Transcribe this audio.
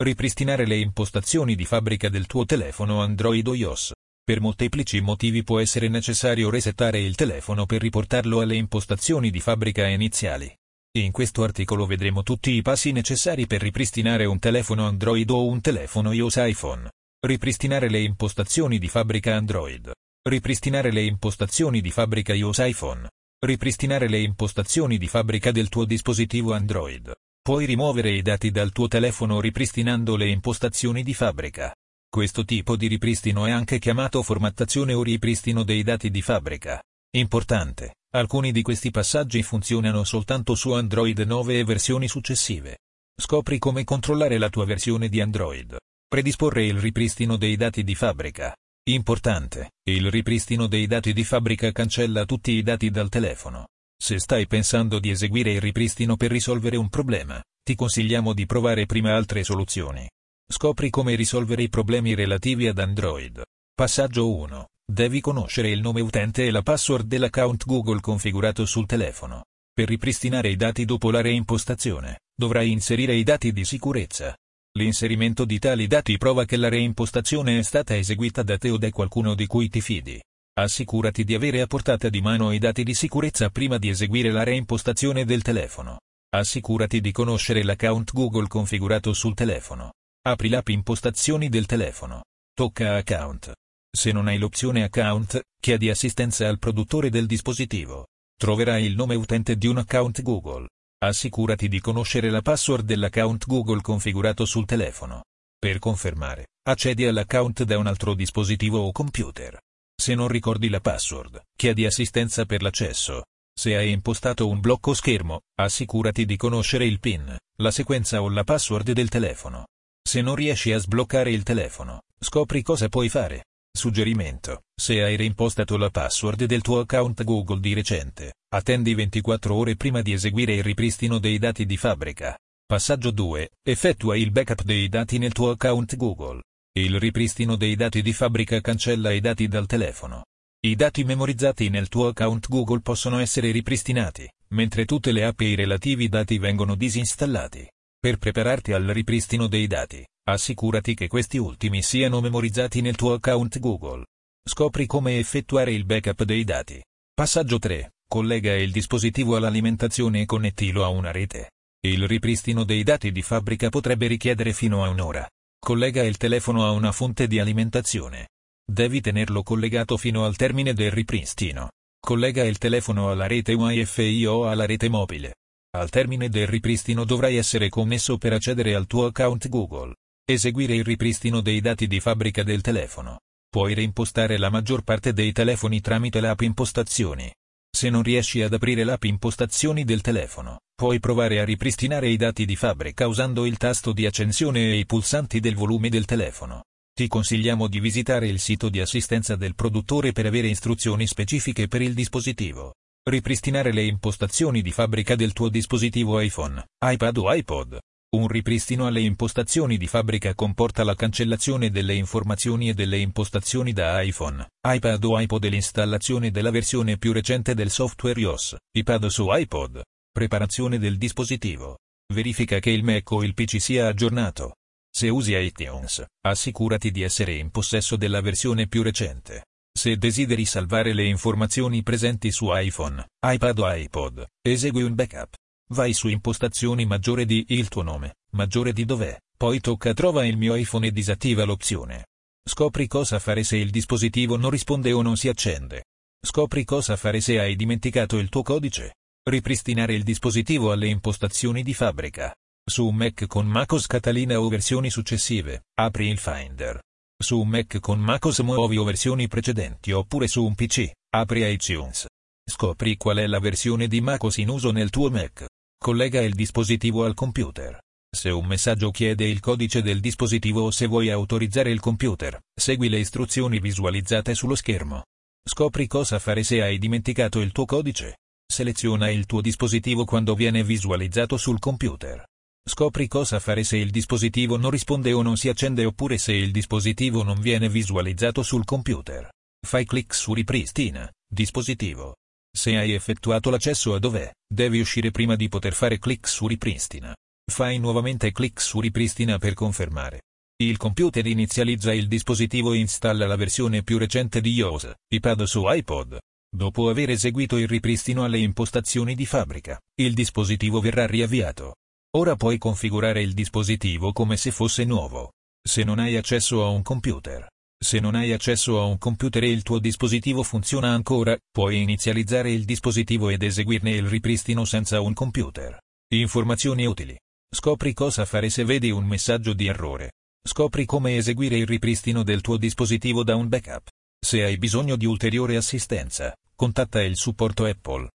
Ripristinare le impostazioni di fabbrica del tuo telefono Android o iOS. Per molteplici motivi può essere necessario resettare il telefono per riportarlo alle impostazioni di fabbrica iniziali. In questo articolo vedremo tutti i passi necessari per ripristinare un telefono Android o un telefono iOS iPhone. Ripristinare le impostazioni di fabbrica Android. Ripristinare le impostazioni di fabbrica iOS iPhone. Ripristinare le impostazioni di fabbrica del tuo dispositivo Android. Puoi rimuovere i dati dal tuo telefono ripristinando le impostazioni di fabbrica. Questo tipo di ripristino è anche chiamato formattazione o ripristino dei dati di fabbrica. Importante, alcuni di questi passaggi funzionano soltanto su Android 9 e versioni successive. Scopri come controllare la tua versione di Android. Predisporre il ripristino dei dati di fabbrica. Importante, il ripristino dei dati di fabbrica cancella tutti i dati dal telefono. Se stai pensando di eseguire il ripristino per risolvere un problema, ti consigliamo di provare prima altre soluzioni. Scopri come risolvere i problemi relativi ad Android. Passaggio 1. Devi conoscere il nome utente e la password dell'account Google configurato sul telefono. Per ripristinare i dati dopo la reimpostazione, dovrai inserire i dati di sicurezza. L'inserimento di tali dati prova che la reimpostazione è stata eseguita da te o da qualcuno di cui ti fidi. Assicurati di avere a portata di mano i dati di sicurezza prima di eseguire la reimpostazione del telefono. Assicurati di conoscere l'account Google configurato sul telefono. Apri l'app Impostazioni del telefono. Tocca Account. Se non hai l'opzione Account, chiedi assistenza al produttore del dispositivo. Troverai il nome utente di un account Google. Assicurati di conoscere la password dell'account Google configurato sul telefono. Per confermare, accedi all'account da un altro dispositivo o computer. Se non ricordi la password, chiedi assistenza per l'accesso. Se hai impostato un blocco schermo, assicurati di conoscere il PIN, la sequenza o la password del telefono. Se non riesci a sbloccare il telefono, scopri cosa puoi fare. Suggerimento, se hai reimpostato la password del tuo account Google di recente, attendi 24 ore prima di eseguire il ripristino dei dati di fabbrica. Passaggio 2. Effettua il backup dei dati nel tuo account Google. Il ripristino dei dati di fabbrica cancella i dati dal telefono. I dati memorizzati nel tuo account Google possono essere ripristinati, mentre tutte le app e i relativi dati vengono disinstallati. Per prepararti al ripristino dei dati, Assicurati che questi ultimi siano memorizzati nel tuo account Google. Scopri come effettuare il backup dei dati. Passaggio 3. Collega il dispositivo all'alimentazione e connettilo a una rete. Il ripristino dei dati di fabbrica potrebbe richiedere fino a un'ora. Collega il telefono a una fonte di alimentazione. Devi tenerlo collegato fino al termine del ripristino. Collega il telefono alla rete Wi-Fi o alla rete mobile. Al termine del ripristino dovrai essere connesso per accedere al tuo account Google. Eseguire il ripristino dei dati di fabbrica del telefono. Puoi reimpostare la maggior parte dei telefoni tramite l'app Impostazioni. Se non riesci ad aprire l'app Impostazioni del telefono, puoi provare a ripristinare i dati di fabbrica usando il tasto di accensione e i pulsanti del volume del telefono. Ti consigliamo di visitare il sito di assistenza del produttore per avere istruzioni specifiche per il dispositivo. Ripristinare le impostazioni di fabbrica del tuo dispositivo iPhone, iPad o iPod. Un ripristino alle impostazioni di fabbrica comporta la cancellazione delle informazioni e delle impostazioni da iPhone, iPad o iPod e l'installazione della versione più recente del software iOS, iPad su iPod. Preparazione del dispositivo. Verifica che il Mac o il PC sia aggiornato. Se usi iTunes, assicurati di essere in possesso della versione più recente. Se desideri salvare le informazioni presenti su iPhone, iPad o iPod, esegui un backup. Vai su impostazioni maggiore di il tuo nome, maggiore di dov'è, poi tocca trova il mio iPhone e disattiva l'opzione. Scopri cosa fare se il dispositivo non risponde o non si accende. Scopri cosa fare se hai dimenticato il tuo codice. Ripristinare il dispositivo alle impostazioni di fabbrica. Su un Mac con MacOS Catalina o versioni successive, apri il Finder. Su un Mac con MacOS Muovi o versioni precedenti oppure su un PC, apri iTunes. Scopri qual è la versione di MacOS in uso nel tuo Mac. Collega il dispositivo al computer. Se un messaggio chiede il codice del dispositivo o se vuoi autorizzare il computer, segui le istruzioni visualizzate sullo schermo. Scopri cosa fare se hai dimenticato il tuo codice. Seleziona il tuo dispositivo quando viene visualizzato sul computer. Scopri cosa fare se il dispositivo non risponde o non si accende oppure se il dispositivo non viene visualizzato sul computer. Fai clic su ripristina, dispositivo. Se hai effettuato l'accesso a dove, devi uscire prima di poter fare clic su ripristina. Fai nuovamente clic su ripristina per confermare. Il computer inizializza il dispositivo e installa la versione più recente di iOS, iPad su iPod. Dopo aver eseguito il ripristino alle impostazioni di fabbrica, il dispositivo verrà riavviato. Ora puoi configurare il dispositivo come se fosse nuovo. Se non hai accesso a un computer. Se non hai accesso a un computer e il tuo dispositivo funziona ancora, puoi inizializzare il dispositivo ed eseguirne il ripristino senza un computer. Informazioni utili. Scopri cosa fare se vedi un messaggio di errore. Scopri come eseguire il ripristino del tuo dispositivo da un backup. Se hai bisogno di ulteriore assistenza, contatta il supporto Apple